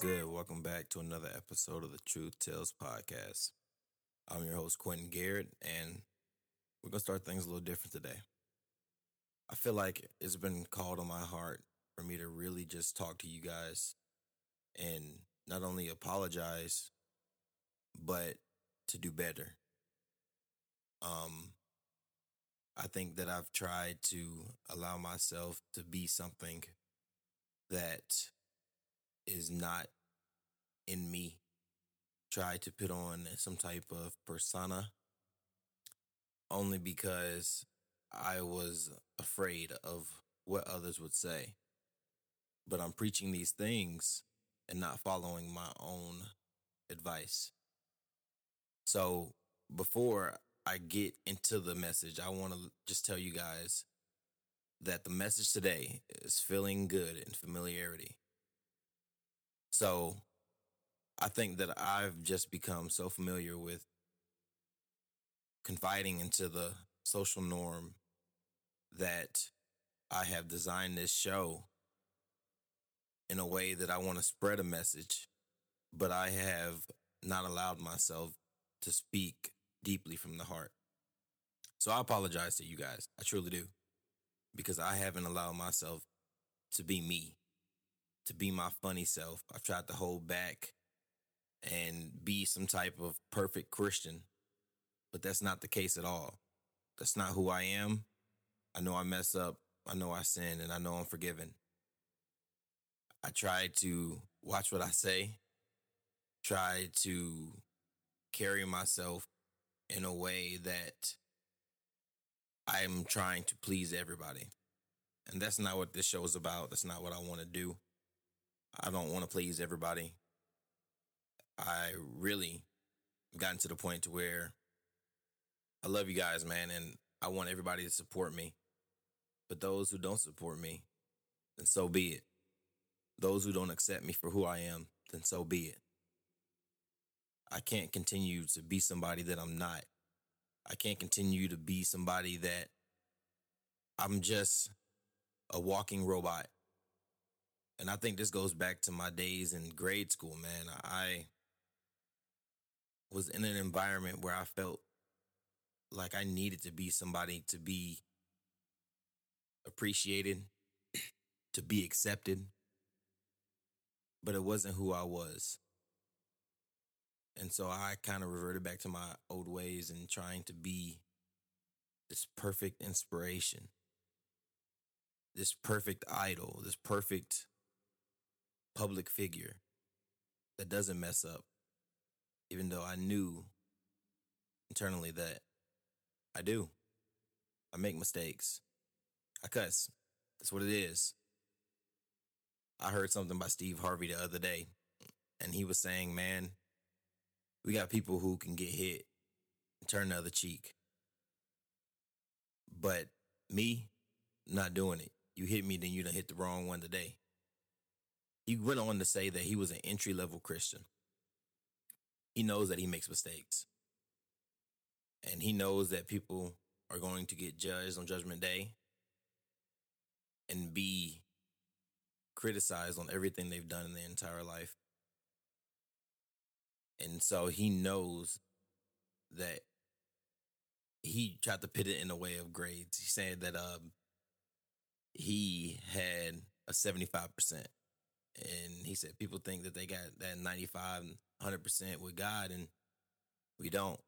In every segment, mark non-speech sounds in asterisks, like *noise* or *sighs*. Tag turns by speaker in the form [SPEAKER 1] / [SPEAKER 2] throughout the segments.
[SPEAKER 1] good? Welcome back to another episode of the Truth Tales podcast. I'm your host, Quentin Garrett, and we're going to start things a little different today. I feel like it's been called on my heart for me to really just talk to you guys and not only apologize, but to do better. Um, I think that I've tried to allow myself to be something that is not in me. Try to put on some type of persona only because I was afraid of what others would say. But I'm preaching these things and not following my own advice. So before I get into the message, I want to just tell you guys that the message today is feeling good and familiarity. So I think that I've just become so familiar with confiding into the social norm that I have designed this show in a way that I want to spread a message, but I have not allowed myself to speak deeply from the heart. So I apologize to you guys. I truly do. Because I haven't allowed myself to be me, to be my funny self. I've tried to hold back and be some type of perfect Christian, but that's not the case at all. That's not who I am. I know I mess up. I know I sin and I know I'm forgiven. I try to watch what I say, try to carry myself in a way that I'm trying to please everybody. And that's not what this show is about. That's not what I want to do. I don't want to please everybody. I really gotten to the point to where I love you guys, man, and I want everybody to support me. But those who don't support me, then so be it. Those who don't accept me for who I am, then so be it. I can't continue to be somebody that I'm not. I can't continue to be somebody that I'm just a walking robot. And I think this goes back to my days in grade school, man. I was in an environment where I felt like I needed to be somebody to be appreciated, *clears throat* to be accepted, but it wasn't who I was. And so I kind of reverted back to my old ways and trying to be this perfect inspiration, this perfect idol, this perfect public figure that doesn't mess up, even though I knew internally that I do. I make mistakes. I cuss. That's what it is. I heard something by Steve Harvey the other day, and he was saying, man, we got people who can get hit and turn the other cheek. But me, not doing it. You hit me, then you done hit the wrong one today. He went on to say that he was an entry level Christian. He knows that he makes mistakes. And he knows that people are going to get judged on Judgment Day and be criticized on everything they've done in their entire life. And so he knows that he tried to put it in a way of grades. He said that um, he had a 75%. And he said people think that they got that 95, 100% with God, and we don't.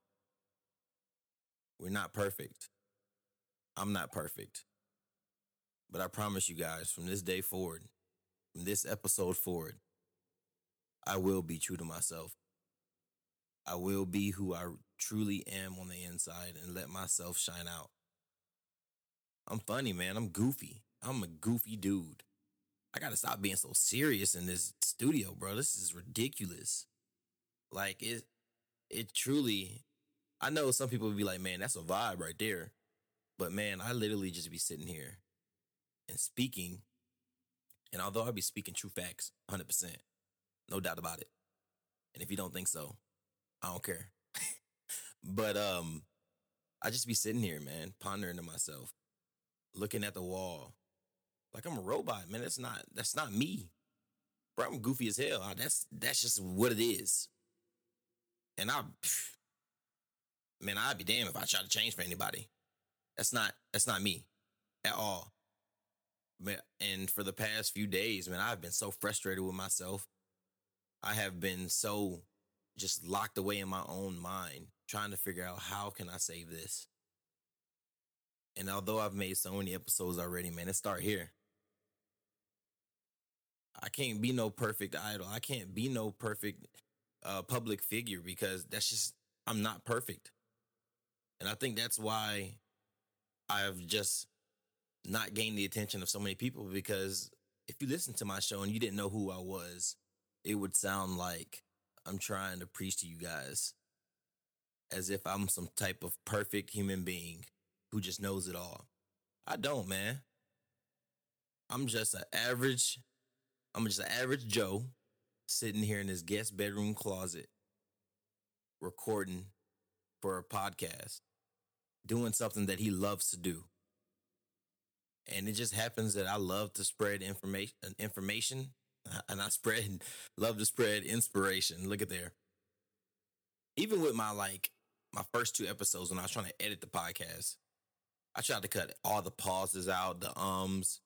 [SPEAKER 1] We're not perfect. I'm not perfect. But I promise you guys, from this day forward, from this episode forward, I will be true to myself. I will be who I truly am on the inside and let myself shine out. I'm funny, man. I'm goofy. I'm a goofy dude. I gotta stop being so serious in this studio, bro. This is ridiculous. Like it it truly I know some people would be like, man, that's a vibe right there. But man, I literally just be sitting here and speaking. And although I be speaking true facts, 100%, no doubt about it. And if you don't think so, I don't care. *laughs* but um, I just be sitting here, man, pondering to myself, looking at the wall, like I'm a robot, man. That's not that's not me. bro, I'm goofy as hell. That's that's just what it is. And I, *sighs* man, I'd be damned if I try to change for anybody. That's not that's not me at all. Man, And for the past few days, man, I've been so frustrated with myself. I have been so just locked away in my own mind, trying to figure out how can I save this. And although I've made so many episodes already, man, it start here. I can't be no perfect idol. I can't be no perfect uh, public figure because that's just I'm not perfect. And I think that's why I've just not gained the attention of so many people because if you listen to my show and you didn't know who I was, it would sound like I'm trying to preach to you guys as if I'm some type of perfect human being who just knows it all. I don't, man. I'm just an average, I'm just an average Joe sitting here in his guest bedroom closet recording for a podcast, doing something that he loves to do. And it just happens that I love to spread information information *laughs* and I spread love to spread inspiration. Look at there. Even with my like my first two episodes when I was trying to edit the podcast, I tried to cut all the pauses out, the ums,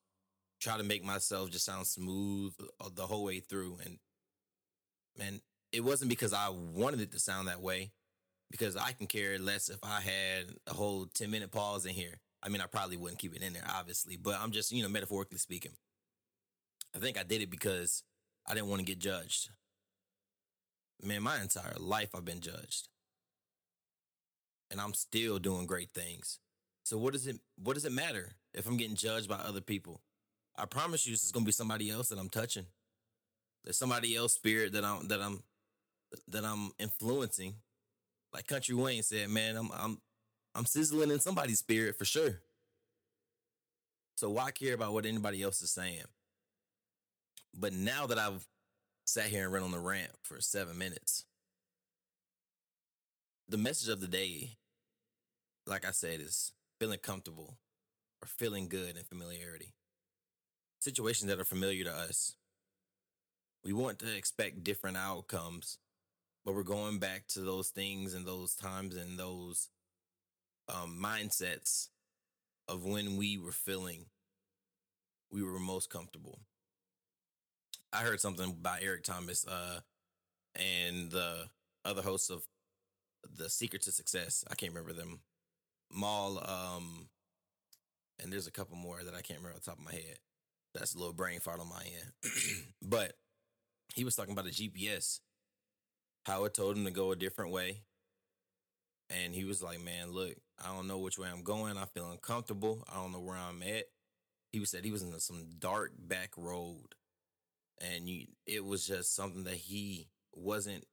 [SPEAKER 1] try to make myself just sound smooth uh, the whole way through. And man, it wasn't because I wanted it to sound that way, because I can care less if I had a whole 10 minute pause in here. I mean, I probably wouldn't keep it in there, obviously, but I'm just, you know, metaphorically speaking. I think I did it because I didn't want to get judged. Man, my entire life I've been judged. And I'm still doing great things. So what does it what does it matter if I'm getting judged by other people? I promise you it's gonna be somebody else that I'm touching. There's somebody else spirit that I'm that I'm that I'm influencing. Like Country Wayne said, man, I'm I'm I'm sizzling in somebody's spirit for sure. So why care about what anybody else is saying? But now that I've sat here and run on the ramp for seven minutes, the message of the day, like I said, is feeling comfortable or feeling good in familiarity. Situations that are familiar to us. We want to expect different outcomes, but we're going back to those things and those times and those um, mindsets of when we were feeling we were most comfortable. I heard something by Eric Thomas uh, and the other hosts of the Secret to Success. I can't remember them. Mal, um, and there's a couple more that I can't remember off the top of my head. That's a little brain fart on my end. *clears throat* but he was talking about a GPS, how it told him to go a different way. And he was like, Man, look, I don't know which way I'm going. I feel uncomfortable. I don't know where I'm at. He was said he was in some dark back road and you, it was just something that he wasn't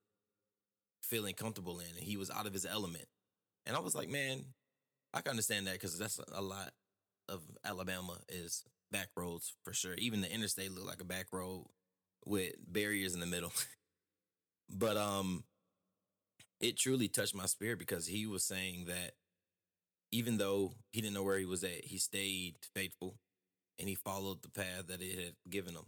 [SPEAKER 1] feeling comfortable in, and he was out of his element. And I was like, man, I can understand that because that's a lot of Alabama is back roads for sure. Even the interstate looked like a back road with barriers in the middle. *laughs* but um, it truly touched my spirit because he was saying that even though he didn't know where he was at, he stayed faithful and he followed the path that it had given him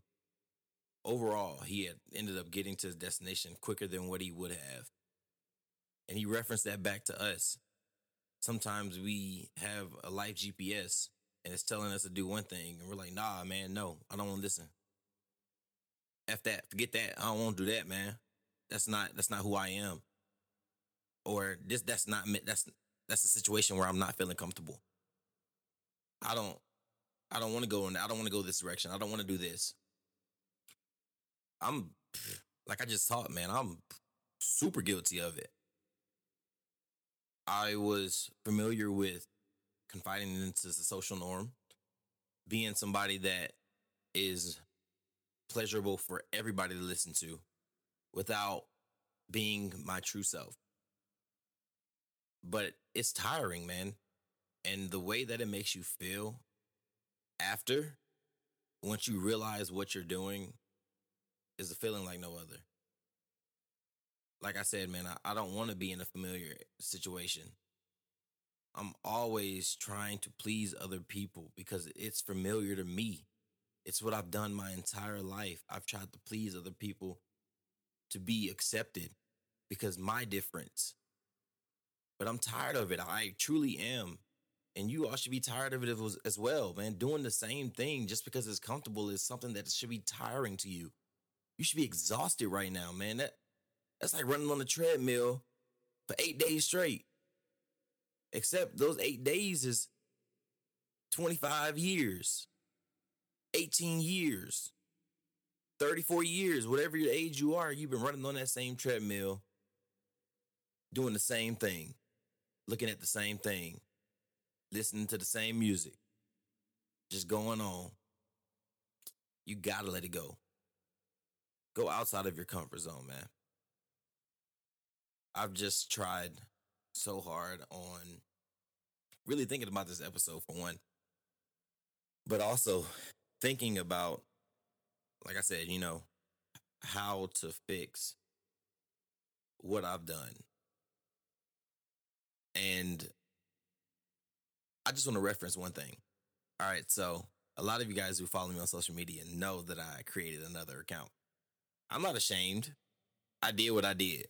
[SPEAKER 1] overall, he had ended up getting to his destination quicker than what he would have. And he referenced that back to us. Sometimes we have a life GPS and it's telling us to do one thing, and we're like, nah, man, no, I don't want to listen. F that, forget that. I don't want to do that, man. That's not that's not who I am. Or this that's not that's that's a situation where I'm not feeling comfortable. I don't I don't want to go in I don't want to go this direction. I don't want to do this. I'm like I just taught, man, I'm super guilty of it. I was familiar with confiding into the social norm, being somebody that is pleasurable for everybody to listen to without being my true self. But it's tiring, man. And the way that it makes you feel after, once you realize what you're doing is a feeling like no other. Like I said, man, I, I don't want to be in a familiar situation. I'm always trying to please other people because it's familiar to me. It's what I've done my entire life. I've tried to please other people to be accepted because my difference. But I'm tired of it. I truly am. And you all should be tired of it as well, man. Doing the same thing just because it's comfortable is something that should be tiring to you. You should be exhausted right now, man. That that's like running on a treadmill for eight days straight. Except those eight days is 25 years, 18 years, 34 years, whatever your age you are, you've been running on that same treadmill, doing the same thing, looking at the same thing, listening to the same music, just going on. You gotta let it go. Go outside of your comfort zone, man. I've just tried so hard on really thinking about this episode for one, but also thinking about, like I said, you know, how to fix what I've done. And I just want to reference one thing. All right. So, a lot of you guys who follow me on social media know that I created another account. I'm not ashamed. I did what I did.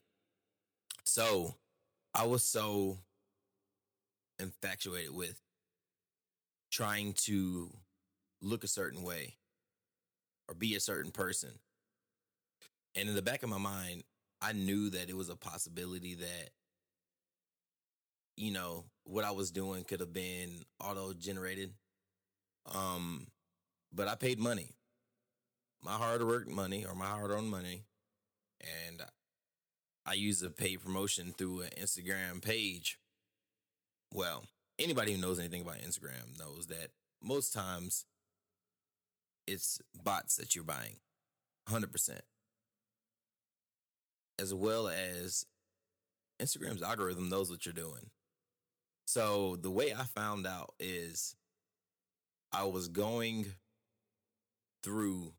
[SPEAKER 1] So, I was so infatuated with trying to look a certain way or be a certain person. And in the back of my mind, I knew that it was a possibility that, you know, what I was doing could have been auto generated. Um, but I paid money, my hard work money or my hard earned money. And I used a paid promotion through an Instagram page well, anybody who knows anything about Instagram knows that most times it's bots that you're buying 100%. As well as Instagram's algorithm knows what you're doing. So the way I found out is I was going through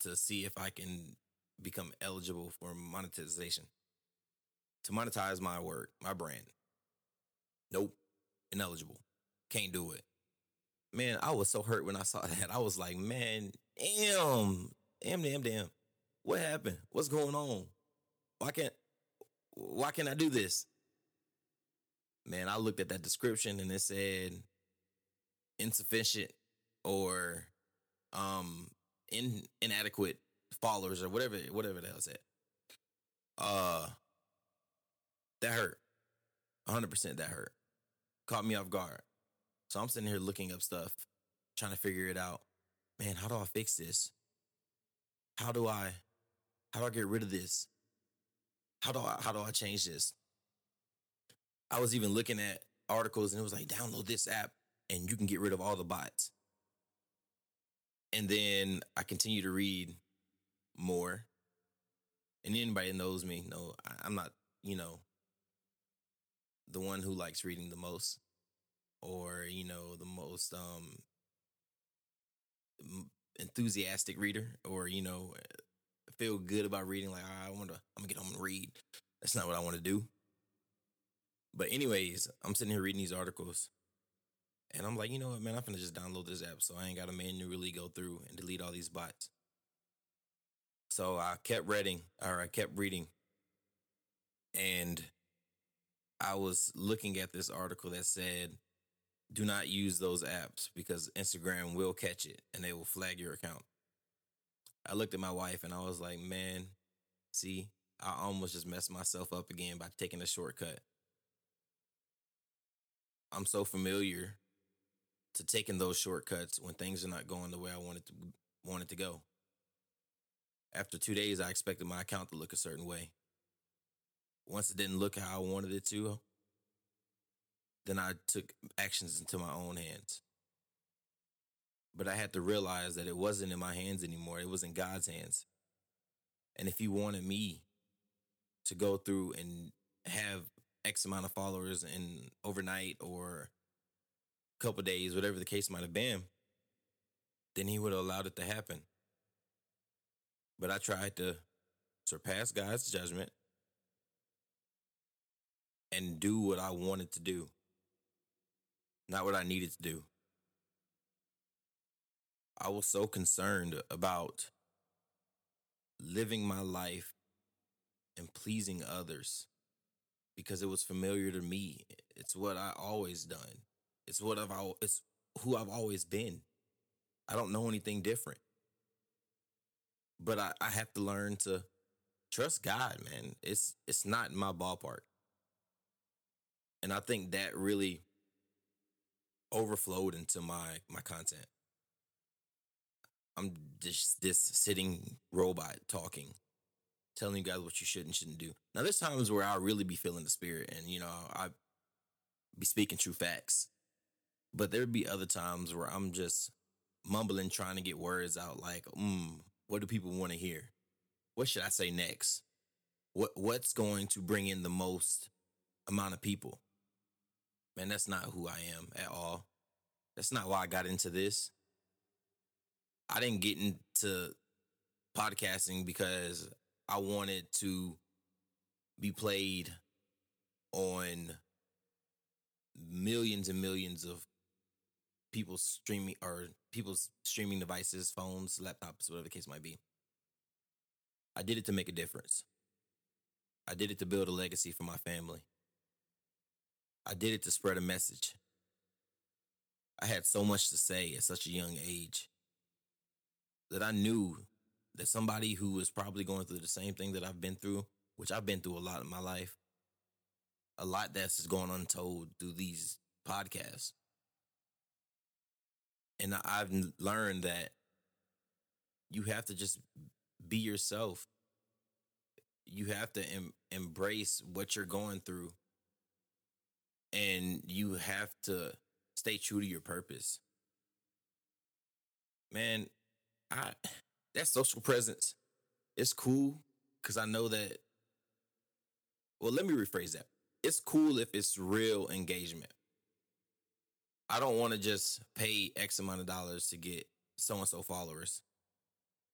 [SPEAKER 1] to see if I can become eligible for monetization to monetize my work, my brand. Nope. Ineligible. Can't do it. Man, I was so hurt when I saw *laughs* that. I was like, man, damn, damn, damn, damn. What happened? What's going on? Why can't why can't I do this? Man, I looked at that description and it said insufficient or um in inadequate followers or whatever whatever the hell that. Uh that hurt. 100% that hurt caught me off guard. So I'm sitting here looking up stuff, trying to figure it out. Man, how do I fix this? How do I how do I get rid of this? How do I how do I change this? I was even looking at articles and it was like download this app and you can get rid of all the bots. And then I continue to read more. And anybody that knows me, know I'm not, you know, the one who likes reading the most or you know the most um enthusiastic reader or you know feel good about reading like i want to i'm gonna get home and read. That's not what i want to do. But anyways i'm sitting here reading these articles and i'm like you know what man? I'm gonna just download this app so i ain't gotta manually go through and delete all these bots so i kept reading or i kept reading and I was looking at this article that said, do not use those apps because Instagram will catch it and they will flag your account. I looked at my wife and I was like, man, see, I almost just messed myself up again by taking a shortcut. I'm so familiar to taking those shortcuts when things are not going the way I wanted to wanted to go. After two days, I expected my account to look a certain way. Once it didn't look how I wanted it to, then I took actions into my own hands. But I had to realize that it wasn't in my hands anymore. It was in God's hands. And if He wanted me to go through and have X amount of followers in overnight or a couple days, whatever the case might have been, then He would have allowed it to happen. But I tried to surpass God's judgment and do what I wanted to do, not what I needed to do. I was so concerned about living my life and pleasing others because it was familiar to me. It's what I always done. It's what I've it's who I've always been. I don't know anything different. But I, I have to learn to trust God, man. It's it's not in my ballpark. And I think that really overflowed into my my content. I'm just this sitting robot talking, telling you guys what you should and shouldn't do. Now there's times where I'll really be feeling the spirit and you know, I be speaking true facts. But there'd be other times where I'm just mumbling trying to get words out like, mm, what do people want to hear? What should I say next? What what's going to bring in the most amount of people? Man, that's not who I am at all. That's not why I got into this. I didn't get into podcasting because I wanted to be played on millions and millions of people's streaming or people's streaming devices, phones, laptops, whatever the case might be. I did it to make a difference. I did it to build a legacy for my family. I did it to spread a message. I had so much to say at such a young age that I knew that somebody who was probably going through the same thing that I've been through, which I've been through a lot in my life, a lot that's going untold through these podcasts. And I've learned that you have to just be yourself. You have to em- embrace what you're going through. And you have to stay true to your purpose. Man, I that social presence it's cool because I know that. Well, let me rephrase that. It's cool if it's real engagement. I don't want to just pay X amount of dollars to get so and so followers.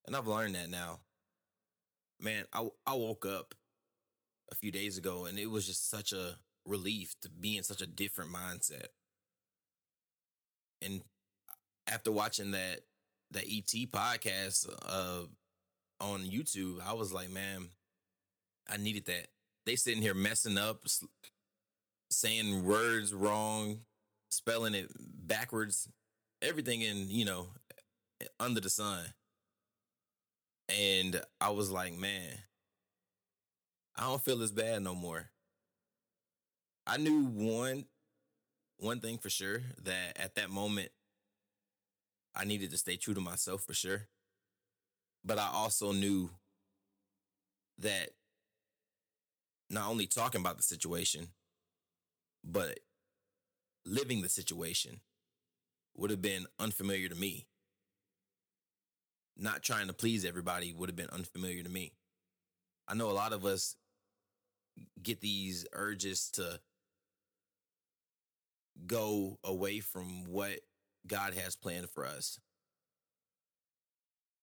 [SPEAKER 1] And I've learned that now. Man, I I woke up a few days ago and it was just such a relief to be in such a different mindset. And after watching that that ET podcast uh on YouTube, I was like, man, I needed that. They sitting here messing up, saying words wrong, spelling it backwards, everything in, you know, under the sun. And I was like, man, I don't feel as bad no more. I knew one one thing for sure that at that moment I needed to stay true to myself for sure. But I also knew that not only talking about the situation, but living the situation would have been unfamiliar to me. Not trying to please everybody would have been unfamiliar to me. I know a lot of us get these urges to go away from what God has planned for us.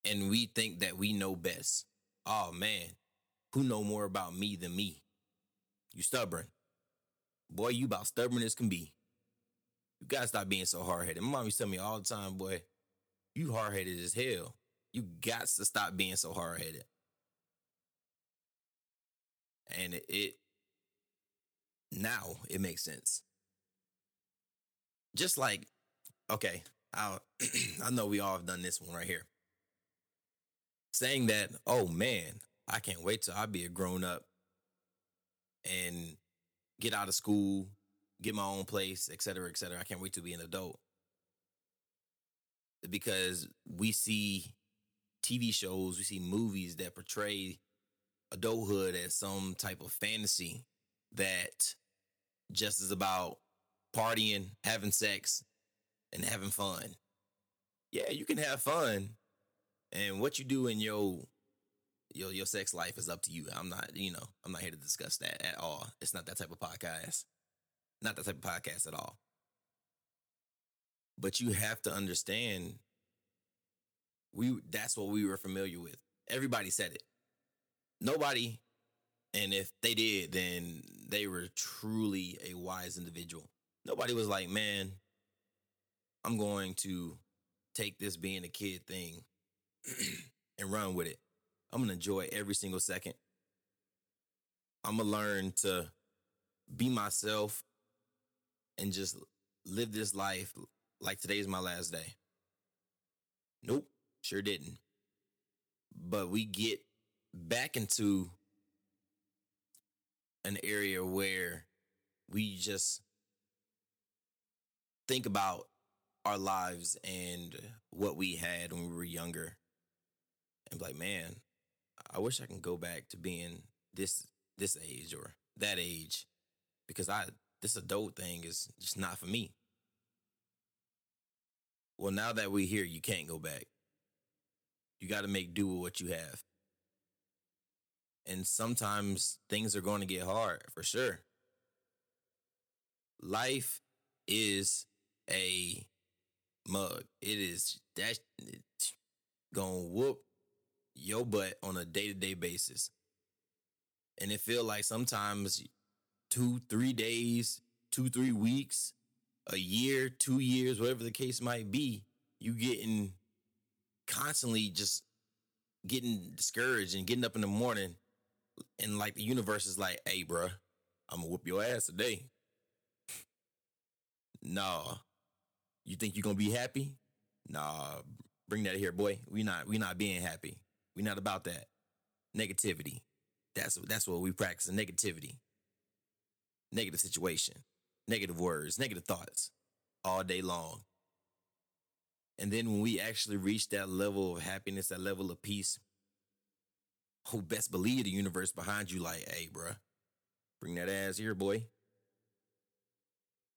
[SPEAKER 1] And we think that we know best. Oh man, who know more about me than me? You stubborn. Boy, you about stubborn as can be. You gotta stop being so hard headed. My mom used to tell me all the time, boy, you hard headed as hell. You got to stop being so hard headed. And it, it now it makes sense. Just like okay, I *clears throat* I know we all have done this one right here. Saying that, oh man, I can't wait till I be a grown up and get out of school, get my own place, et cetera, et cetera. I can't wait to be an adult. Because we see TV shows, we see movies that portray adulthood as some type of fantasy that just is about partying, having sex, and having fun. Yeah, you can have fun. And what you do in your your your sex life is up to you. I'm not, you know, I'm not here to discuss that at all. It's not that type of podcast. Not that type of podcast at all. But you have to understand we that's what we were familiar with. Everybody said it. Nobody and if they did, then they were truly a wise individual. Nobody was like, man, I'm going to take this being a kid thing *clears throat* and run with it. I'm gonna enjoy every single second. I'm gonna learn to be myself and just live this life like today's my last day. Nope, sure didn't. But we get back into an area where we just think about our lives and what we had when we were younger and like, man, I wish I can go back to being this this age or that age because I this adult thing is just not for me. Well, now that we're here, you can't go back. You got to make do with what you have. And sometimes things are going to get hard for sure. Life is a mug. It is that gonna whoop your butt on a day to day basis. And it feel like sometimes two, three days, two, three weeks, a year, two years, whatever the case might be, you getting constantly just getting discouraged and getting up in the morning and like the universe is like, hey, bruh, I'm gonna whoop your ass today. *laughs* nah. You think you're gonna be happy? Nah, bring that here, boy. We not we not being happy. We not about that. Negativity. That's that's what we practice. Negativity. Negative situation. Negative words. Negative thoughts. All day long. And then when we actually reach that level of happiness, that level of peace, who best believe the universe behind you, like, hey, bruh, bring that ass here, boy.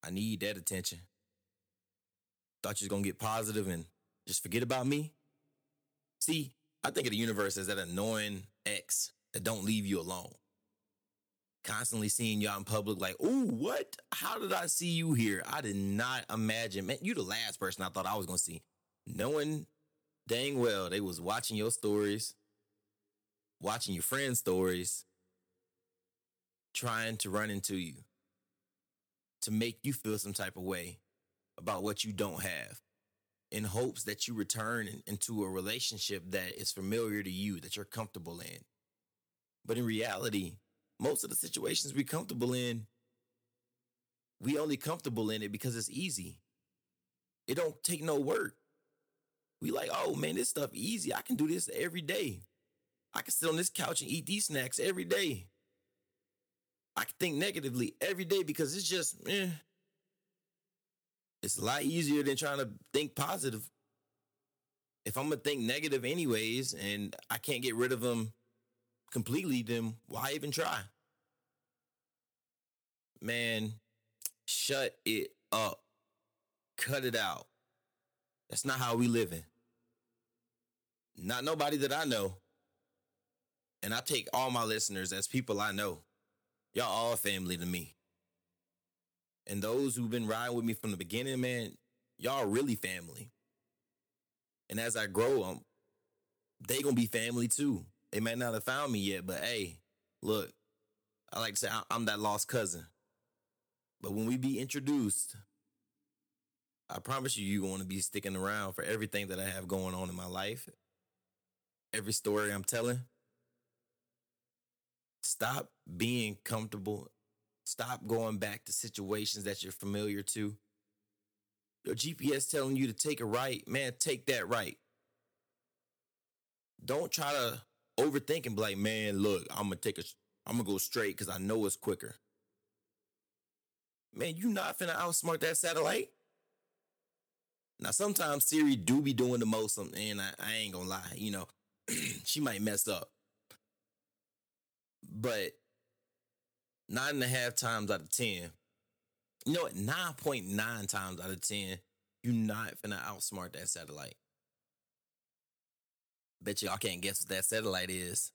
[SPEAKER 1] I need that attention. Thought you was gonna get positive and just forget about me. See, I think of the universe as that annoying ex that don't leave you alone. Constantly seeing y'all in public, like, oh, what? How did I see you here? I did not imagine. Man, you the last person I thought I was gonna see. Knowing dang well they was watching your stories, watching your friends' stories, trying to run into you to make you feel some type of way about what you don't have in hopes that you return into a relationship that is familiar to you, that you're comfortable in. But in reality, most of the situations we're comfortable in, we only comfortable in it because it's easy. It don't take no work. We like, oh man, this stuff easy. I can do this every day. I can sit on this couch and eat these snacks every day. I can think negatively every day because it's just, eh. It's a lot easier than trying to think positive. If I'm gonna think negative anyways, and I can't get rid of them completely, then why even try? Man, shut it up. Cut it out. That's not how we live living. Not nobody that I know. And I take all my listeners as people I know. Y'all all family to me. And those who've been riding with me from the beginning, man, y'all really family. And as I grow, um, they gonna be family too. They might not have found me yet, but hey, look, I like to say I'm that lost cousin. But when we be introduced, I promise you, you're going to be sticking around for everything that I have going on in my life, every story I'm telling. Stop being comfortable. Stop going back to situations that you're familiar to. Your GPS telling you to take a right, man, take that right. Don't try to overthink and be like, man, look, I'm gonna take a, I'm gonna go straight because I know it's quicker. Man, you not finna outsmart that satellite. Now, sometimes Siri do be doing the most, um, and I, I ain't gonna lie, you know, *clears throat* she might mess up. But nine and a half times out of 10, you know what, 9.9 times out of 10, you not finna outsmart that satellite. Bet y'all can't guess what that satellite is.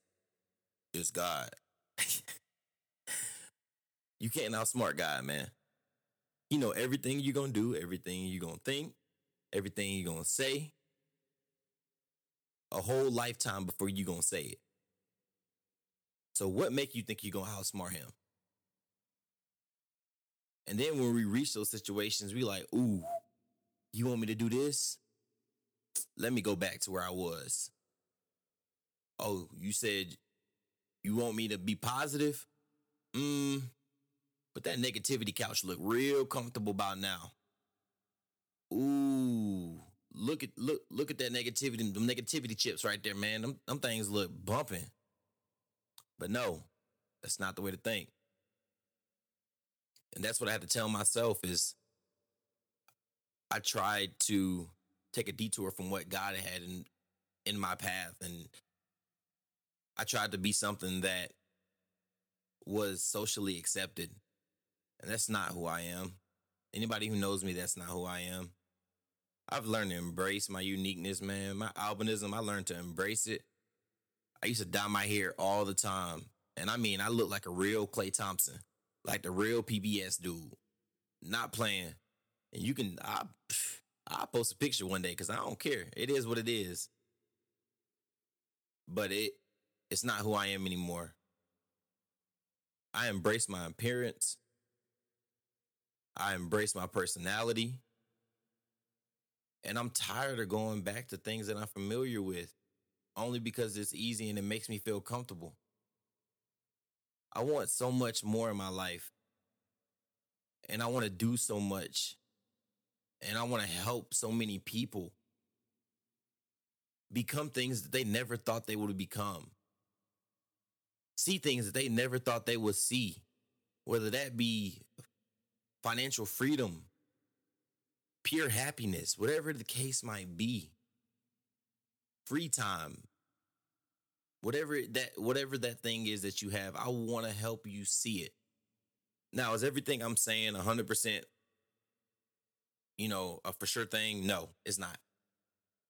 [SPEAKER 1] It's God. *laughs* you can't outsmart God, man. You know everything you're gonna do, everything you're gonna think, everything you're gonna say. A whole lifetime before you're gonna say it. So what make you think you're gonna outsmart him? And then when we reach those situations, we like, ooh, you want me to do this? let me go back to where I was. Oh, you said you want me to be positive? Mm, but that negativity couch look real comfortable by now. Ooh, look at look look at that negativity, them negativity chips right there, man. Them, them things look bumping. But no, that's not the way to think. And that's what I had to tell myself is I tried to take a detour from what God had in in my path and I tried to be something that was socially accepted. And that's not who I am. Anybody who knows me, that's not who I am. I've learned to embrace my uniqueness, man. My albinism, I learned to embrace it. I used to dye my hair all the time. And I mean, I look like a real Klay Thompson, like the real PBS dude, not playing. And you can, I, *sighs* I'll post a picture one day because I don't care. It is what it is. But it, it's not who I am anymore. I embrace my appearance. I embrace my personality. And I'm tired of going back to things that I'm familiar with only because it's easy and it makes me feel comfortable. I want so much more in my life. And I want to do so much. And I want to help so many people become things that they never thought they would become. See things that they never thought they would see, whether that be financial freedom, pure happiness, whatever the case might be, free time, whatever that whatever that thing is that you have, I want to help you see it. Now, is everything I'm saying 100% you know, a for sure thing? No, it's not.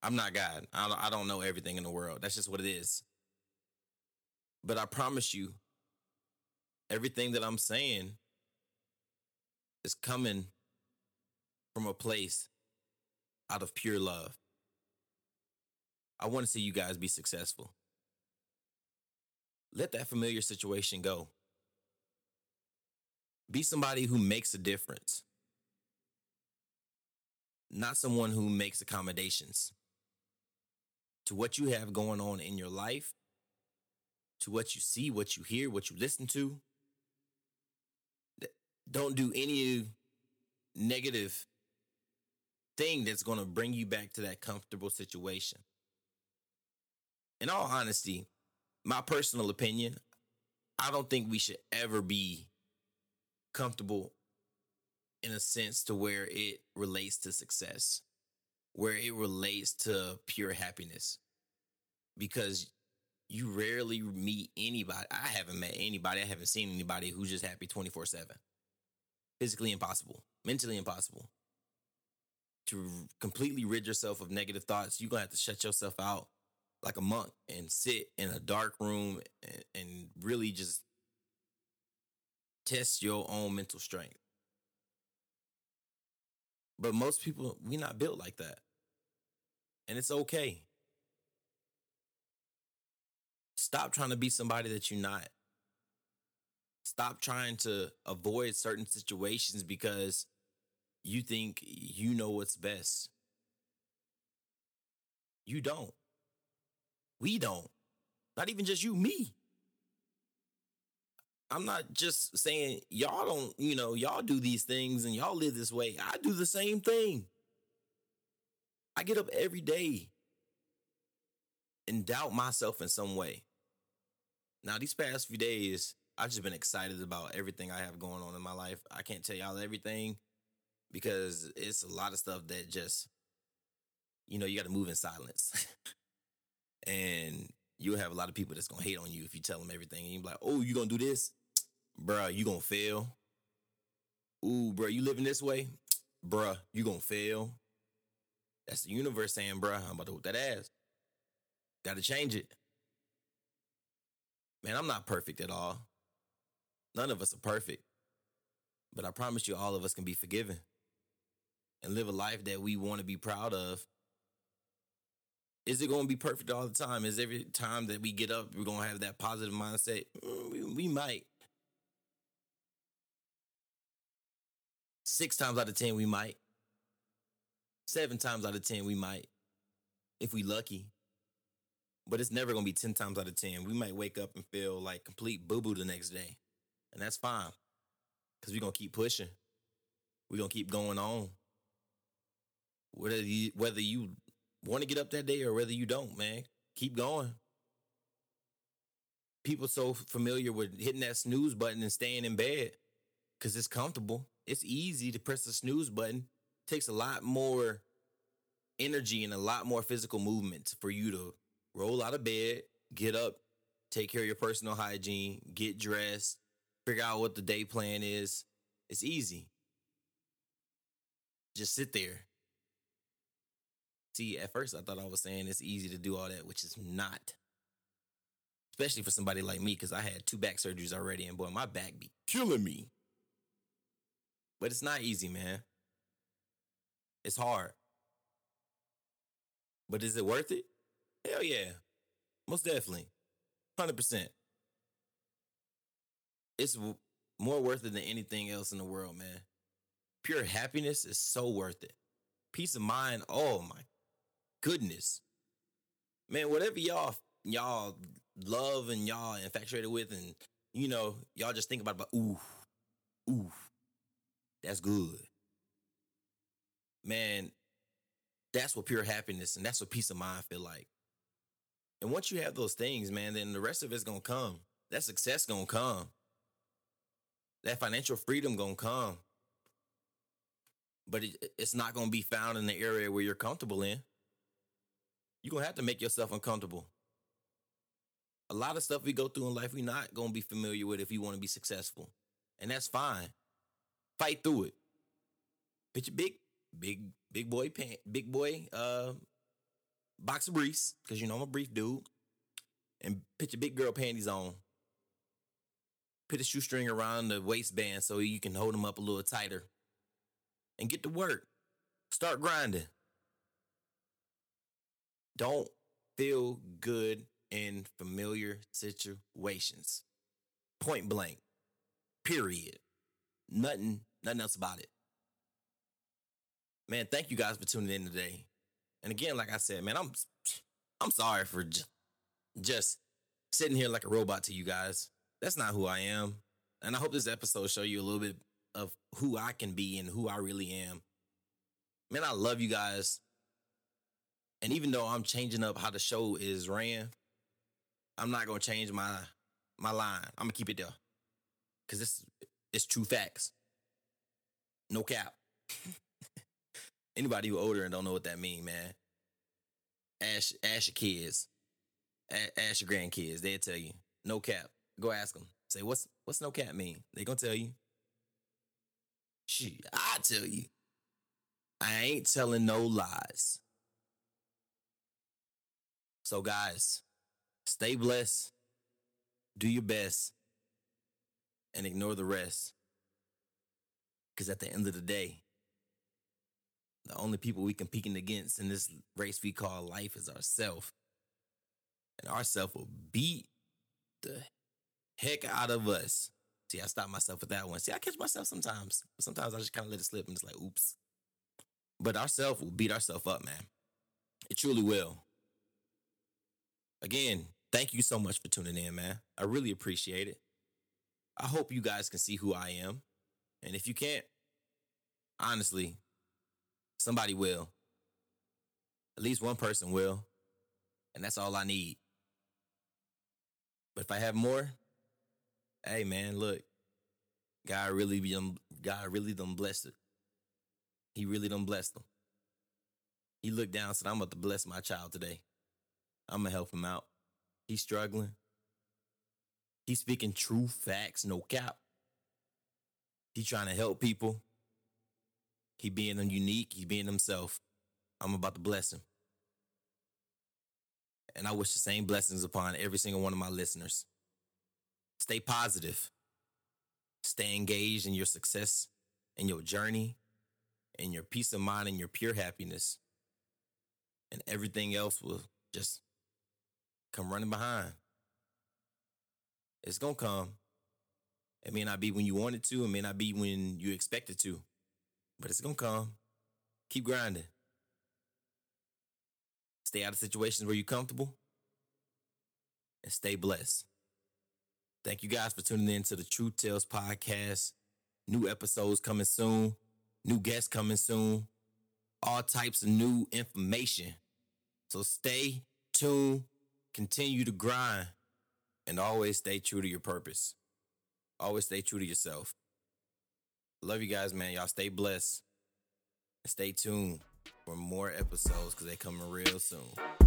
[SPEAKER 1] I'm not God. I don't, I don't know everything in the world. That's just what it is. But I promise you, everything that I'm saying is coming from a place out of pure love. I want to see you guys be successful. Let that familiar situation go. Be somebody who makes a difference, not someone who makes accommodations to what you have going on in your life, to what you see, what you hear, what you listen to. Don't do any negative thing that's going to bring you back to that comfortable situation. In all honesty, my personal opinion, I don't think we should ever be comfortable in a sense to where it relates to success, where it relates to pure happiness. Because you rarely meet anybody. I haven't met anybody, I haven't seen anybody who's just happy 24 7. Physically impossible, mentally impossible to completely rid yourself of negative thoughts, you're gonna have to shut yourself out like a monk and sit in a dark room and, and really just test your own mental strength. But most people, we're not built like that. And it's okay. Stop trying to be somebody that you're not. Stop trying to avoid certain situations because you think you know what's best. You don't. We don't. Not even just you, me. I'm not just saying y'all don't, you know, y'all do these things and y'all live this way. I do the same thing. I get up every day and doubt myself in some way. Now, these past few days, I've just been excited about everything I have going on in my life. I can't tell y'all everything, because it's a lot of stuff that just, you know, you got to move in silence. *laughs* and you'll have a lot of people that's going to hate on you if you tell them everything. And you're like, oh, you going to do this? Bruh, you going to fail. Ooh, bruh, you living this way? Bruh, you going to fail. That's the universe saying, bruh, I'm about to whoop that ass. Got to change it. Man, I'm not perfect at all. None of us are perfect. But I promise you, all of us can be forgiven and live a life that we want to be proud of. Is it going to be perfect all the time? Is every time that we get up, we're going to have that positive mindset? Mm, we, we might. Six times out of 10, we might. Seven times out of 10, we might. if we lucky. But it's never gonna be 10 times out of 10. We might wake up and feel like complete boo-boo the next day. And that's fine. Cause we're gonna keep pushing. We're gonna keep going on. Whether you whether you want to get up that day or whether you don't, man, keep going. People so familiar with hitting that snooze button and staying in bed because it's comfortable. It's easy to press the snooze button. It takes a lot more energy and a lot more physical movement for you to roll out of bed, get up, take care of your personal hygiene, get dressed, figure out what the day plan is. It's easy. Just sit there. See, at first I thought I was saying it's easy to do all that, which is not. Especially for somebody like me, because I had two back surgeries already, and boy, my back be killing me. But it's not easy, man. It's hard. But is it worth it? Hell yeah. Most definitely. 100%. It's w- more worth it than anything else in the world, man. Pure happiness is so worth it. Peace of mind, oh my goodness. Man, whatever y'all y'all love and y'all infatuated with and you know, y'all just think about, about ooh, ooh, that's good. Man, that's what pure happiness and that's what peace of mind feel like. And once you have those things, man, then the rest of it's gonna come. That success gonna come. That financial freedom gonna come. But it, it's not gonna be found in the area where you're comfortable in. You're gonna have to make yourself uncomfortable. A lot of stuff we go through in life, we're not gonna be familiar with if you want to be successful. And that's fine. Fight through it. Put your big, big, big boy pant, big boy uh box of briefs, because you know I'm a brief dude. And put your big girl panties on. Put a shoestring around the waistband so you can hold them up a little tighter. And get to work. Start grinding. Don't feel good in familiar situations. Point blank. Period. Nothing, nothing else about it. Man, thank you guys for tuning in today. And again, like I said, man, I'm I'm sorry for just, just sitting here like a robot to you guys. That's not who I am. And I hope this episode show you a little bit of who I can be and who I really am. Man, I love you guys. And even though I'm changing up how the show is ran, I'm not gonna change my my line. I'm gonna keep it there. Cause this it's true facts. No cap. *laughs* Anybody who older and don't know what that mean, man. Ask ask your kids. Ask your grandkids. They'll tell you. No cap. Go ask them. Say what's what's no cap mean? They gonna tell you. Shit, I tell you. I ain't telling no lies. So, guys, stay blessed, do your best, and ignore the rest. Because at the end of the day, the only people we competing against in this race we call life is ourself. And ourself will beat the heck out of us. See, I stop myself with that one. See, I catch myself sometimes. Sometimes I just kind of let it slip and it's like, oops. But ourself will beat ourselves up, man. It truly will. Again, thank you so much for tuning in, man. I really appreciate it. I hope you guys can see who I am. And if you can't, honestly, somebody will. At least one person will. And that's all I need. But if I have more, hey man, look, God really be God really done blessed it. He really done blessed them. He looked down and said, I'm about to bless my child today. I'm gonna help him out. He's struggling. He's speaking true facts, no cap. He's trying to help people. He being unique, he being himself. I'm about to bless him. And I wish the same blessings upon every single one of my listeners. Stay positive. Stay engaged in your success in your journey in your peace of mind and your pure happiness. And everything else will just come running behind. It's gonna come. It may not be when you want it to, it may not be when you expect it to, but it's gonna come. Keep grinding. Stay out of situations where you're comfortable and stay blessed. Thank you guys for tuning in to the Truth Tales podcast. New episodes coming soon, new guests coming soon, all types of new information. So stay tuned, continue to grind, and always stay true to your purpose. Always stay true to yourself. Love you guys, man. Y'all stay blessed. And stay tuned for more episodes because they coming real soon. All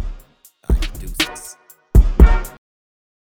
[SPEAKER 1] right, deuces.